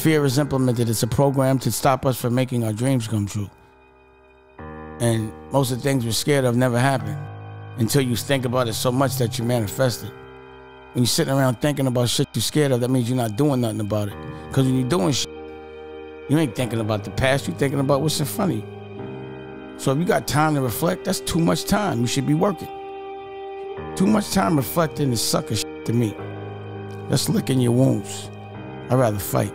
Fear is implemented. It's a program to stop us from making our dreams come true. And most of the things we're scared of never happen until you think about it so much that you manifest it. When you're sitting around thinking about shit you're scared of, that means you're not doing nothing about it. Because when you're doing shit, you ain't thinking about the past, you're thinking about what's in front of you. So if you got time to reflect, that's too much time. You should be working. Too much time reflecting is sucker shit to me. That's licking your wounds. I'd rather fight.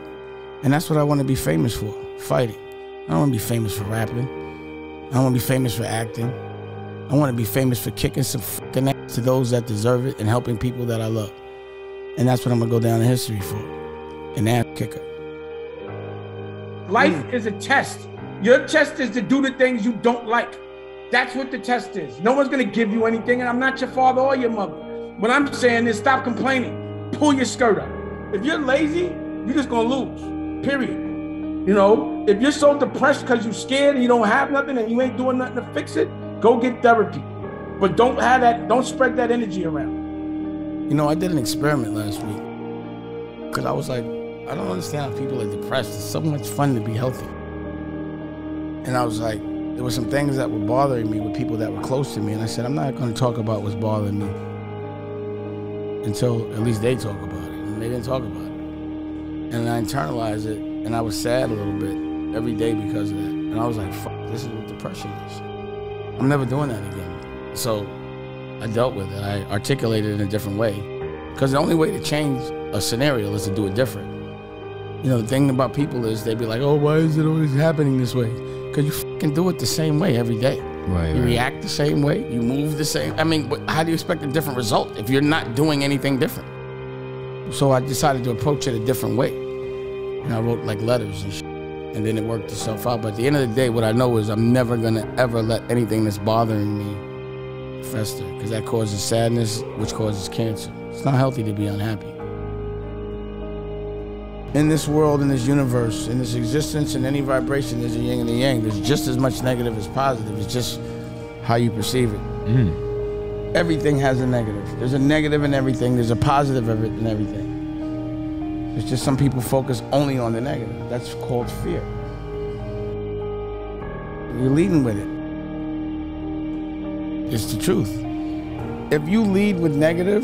And that's what I want to be famous for fighting. I don't want to be famous for rapping. I don't want to be famous for acting. I want to be famous for kicking some fucking ass to those that deserve it and helping people that I love. And that's what I'm going to go down in history for an ass kicker. Life is a test. Your test is to do the things you don't like. That's what the test is. No one's going to give you anything, and I'm not your father or your mother. What I'm saying is stop complaining. Pull your skirt up. If you're lazy, you're just going to lose, period. You know, if you're so depressed because you're scared and you don't have nothing and you ain't doing nothing to fix it, go get therapy. But don't have that, don't spread that energy around. You know, I did an experiment last week because I was like, I don't understand how people are depressed. It's so much fun to be healthy. And I was like, there were some things that were bothering me with people that were close to me. And I said, I'm not going to talk about what's bothering me until at least they talk about it. And they didn't talk about it. And I internalized it. And I was sad a little bit every day because of that. And I was like, fuck, this is what depression is. I'm never doing that again. So I dealt with it. I articulated it in a different way. Because the only way to change a scenario is to do it different. You know, the thing about people is they'd be like, oh, why is it always happening this way? Because you fucking do it the same way every day. Right. You right. react the same way. You move the same. I mean, but how do you expect a different result if you're not doing anything different? So I decided to approach it a different way. And I wrote like letters and shit. And then it worked itself out. But at the end of the day, what I know is I'm never going to ever let anything that's bothering me fester because that causes sadness, which causes cancer. It's not healthy to be unhappy. In this world, in this universe, in this existence, in any vibration, there's a yin and a yang. There's just as much negative as positive. It's just how you perceive it. Mm. Everything has a negative. There's a negative in everything. There's a positive of it in everything. It's just some people focus only on the negative. That's called fear. You're leading with it. It's the truth. If you lead with negative,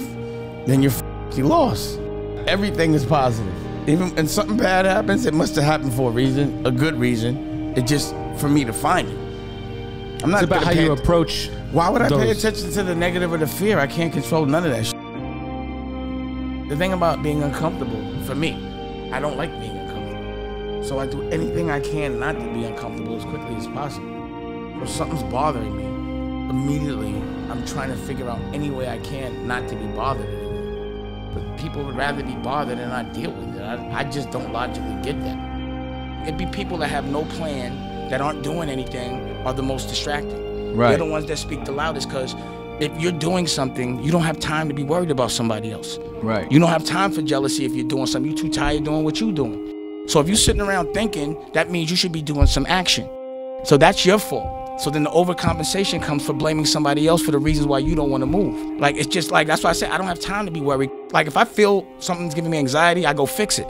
then you're f- lost. Everything is positive. Even when something bad happens, it must have happened for a reason, a good reason. It just for me to find it. I'm not It's about how you approach. why would I pay attention to the negative or the fear? I can't control none of that shit. The thing about being uncomfortable, for me, I don't like being uncomfortable. So I do anything I can not to be uncomfortable as quickly as possible. If something's bothering me, immediately I'm trying to figure out any way I can not to be bothered anymore. But people would rather be bothered and not deal with it. I, I just don't logically get that. It'd be people that have no plan, that aren't doing anything, are the most distracting. Right. They're the ones that speak the loudest because if you're doing something, you don't have time to be worried about somebody else. Right. You don't have time for jealousy if you're doing something. You're too tired doing what you're doing. So if you're sitting around thinking, that means you should be doing some action. So that's your fault. So then the overcompensation comes for blaming somebody else for the reasons why you don't want to move. Like it's just like that's why I said I don't have time to be worried. Like if I feel something's giving me anxiety, I go fix it.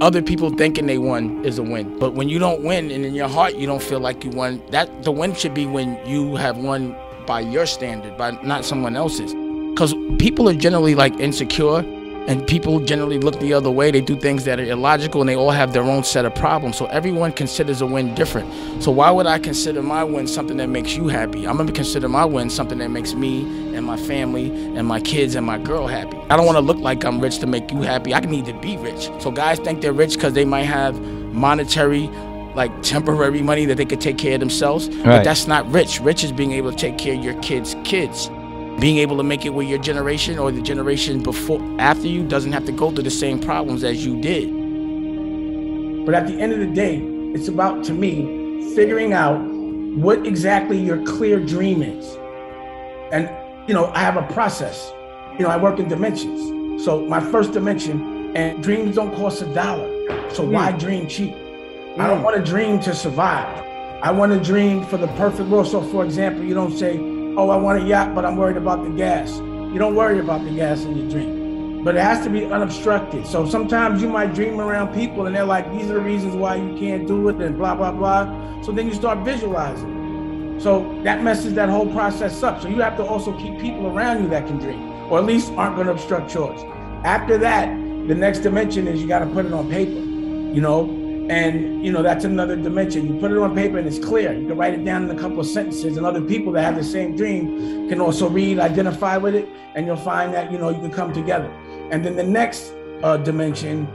Other people thinking they won is a win. But when you don't win and in your heart you don't feel like you won, that the win should be when you have won by your standard, by not someone else's. Because people are generally like insecure and people generally look the other way. They do things that are illogical and they all have their own set of problems. So everyone considers a win different. So why would I consider my win something that makes you happy? I'm gonna consider my win something that makes me and my family and my kids and my girl happy. I don't wanna look like I'm rich to make you happy. I need to be rich. So guys think they're rich because they might have monetary like temporary money that they could take care of themselves. But that's not rich. Rich is being able to take care of your kids' kids being able to make it where your generation or the generation before after you doesn't have to go through the same problems as you did. But at the end of the day, it's about, to me, figuring out what exactly your clear dream is. And, you know, I have a process. You know, I work in dimensions. So my first dimension, and dreams don't cost a dollar. So why mm. dream cheap? I mm. don't want to dream to survive. I want to dream for the perfect world. So, for example, you don't say, oh, I want a yacht, but I'm worried about the gas. You don't worry about the gas in your dream. but it has to be unobstructed. So sometimes you might dream around people and they're like, these are the reasons why you can't do it and blah, blah, blah. So then you start visualizing. So that messes that whole process up. So you have to also keep people around you that can dream or at least aren't going to obstruct yours. After that, the next dimension is you got to put it on paper, you know, and you know that's another dimension. You put it on paper and it's clear. You can write it down in a couple of sentences, and other people that have the same dream can also read, identify with it, and you'll find that you know you can come together. And then the next uh, dimension,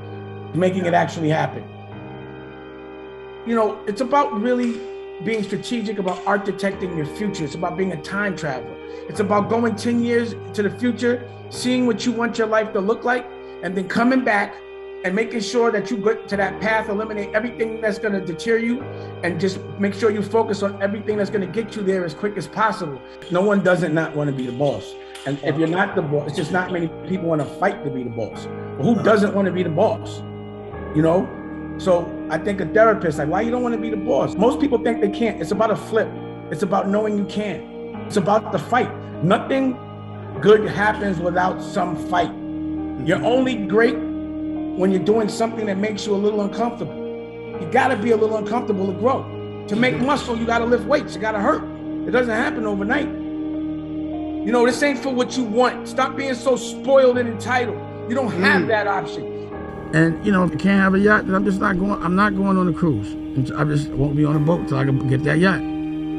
making it actually happen. You know, it's about really being strategic about architecting your future. It's about being a time traveler. It's about going 10 years to the future, seeing what you want your life to look like, and then coming back and making sure that you get to that path, eliminate everything that's going to deter you, and just make sure you focus on everything that's going to get you there as quick as possible. No one doesn't not want to be the boss. And if you're not the boss, it's just not many people want to fight to be the boss. But who doesn't want to be the boss? You know? So I think a therapist, like, why you don't want to be the boss? Most people think they can't. It's about a flip. It's about knowing you can. It's about the fight. Nothing good happens without some fight. You're only great when you're doing something that makes you a little uncomfortable. You gotta be a little uncomfortable to grow. To make muscle, you gotta lift weights, you gotta hurt. It doesn't happen overnight. You know, this ain't for what you want. Stop being so spoiled and entitled. You don't have mm. that option. And you know, if you can't have a yacht, then I'm just not going. I'm not going on a cruise. I just won't be on a boat until I can get that yacht.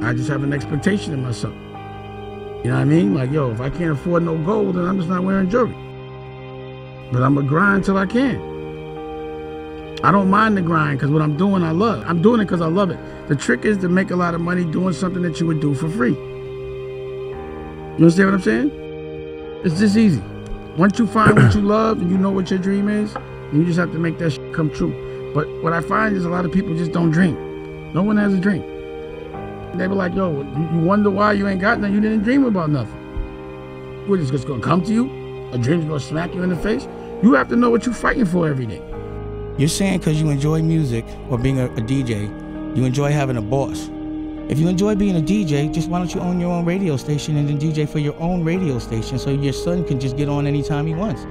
I just have an expectation in myself. You know what I mean? Like, yo, if I can't afford no gold, then I'm just not wearing jewelry. But I'm going to grind till I can. I don't mind the grind because what I'm doing, I love. I'm doing it because I love it. The trick is to make a lot of money doing something that you would do for free. You understand what I'm saying? It's just easy. Once you find what you love and you know what your dream is, you just have to make that come true. But what I find is a lot of people just don't dream. No one has a dream. They be like, yo, you wonder why you ain't got nothing. You didn't dream about nothing. What is just gonna come to you? A dream's gonna smack you in the face? You have to know what you're fighting for every day. You're saying because you enjoy music or being a, a DJ, you enjoy having a boss. If you enjoy being a DJ, just why don't you own your own radio station and then DJ for your own radio station so your son can just get on anytime he wants?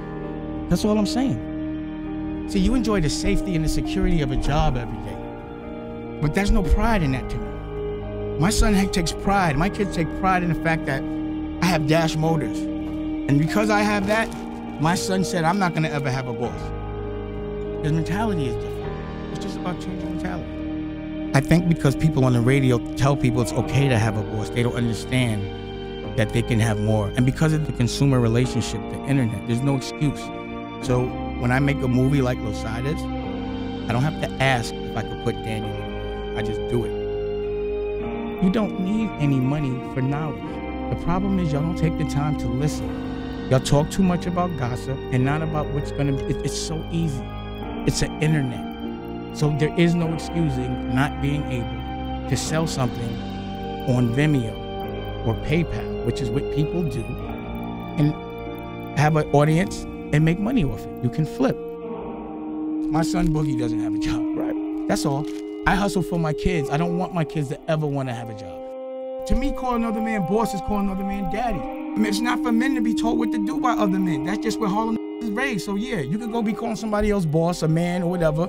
That's all I'm saying. See, you enjoy the safety and the security of a job every day. But there's no pride in that to me. My son takes pride. My kids take pride in the fact that I have Dash Motors. And because I have that, my son said, I'm not to ever have a boss. His mentality is different. It's just about changing mentality. I think because people on the radio tell people it's okay to have a boss, they don't understand that they can have more. And because of the consumer relationship, the internet, there's no excuse. So when I make a movie like Los Aires, I don't have to ask if I could put Daniel in I just do it. You don't need any money for knowledge. The problem is y'all don't take the time to listen. Y'all talk too much about gossip and not about what's gonna be. It's so easy. It's an internet. So there is no excusing not being able to sell something on Vimeo or PayPal, which is what people do, and have an audience and make money off it. You can flip. My son Boogie doesn't have a job, right? That's all. I hustle for my kids. I don't want my kids to ever want to have a job. To me, call another man boss is calling another man daddy. It's not for men to be told what to do by other men. That's just where Harlem is raised. So yeah, you can go be calling somebody else boss, a man, or whatever,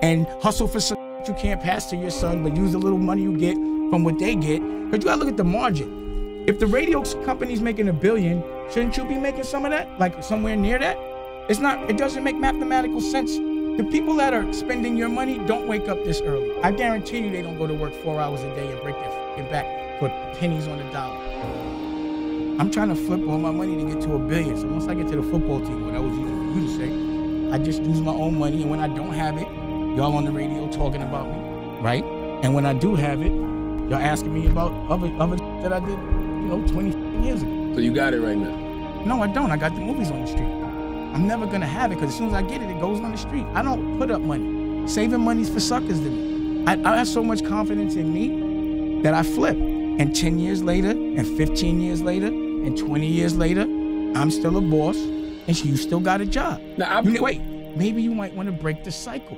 and hustle for some you can't pass to your son, but use the little money you get from what they get. But you gotta look at the margin. If the radio company's making a billion, shouldn't you be making some of that? Like somewhere near that? It's not, it doesn't make mathematical sense the people that are spending your money don't wake up this early. I guarantee you they don't go to work four hours a day and break their back for pennies on the dollar. I'm trying to flip all my money to get to a billion. So once I get to the football team, what I was using for you to say, I just use my own money. And when I don't have it, y'all on the radio talking about me, right? And when I do have it, y'all asking me about other other that I did, you know, 20 years ago. So you got it right now? No, I don't. I got the movies on the street. I'm never gonna have it because as soon as I get it, it goes on the street. I don't put up money. Saving money's for suckers to me. I, I have so much confidence in me that I flip. And 10 years later, and 15 years later, and 20 years later, I'm still a boss, and you still got a job. Now, you, wait, maybe you might want to break the cycle.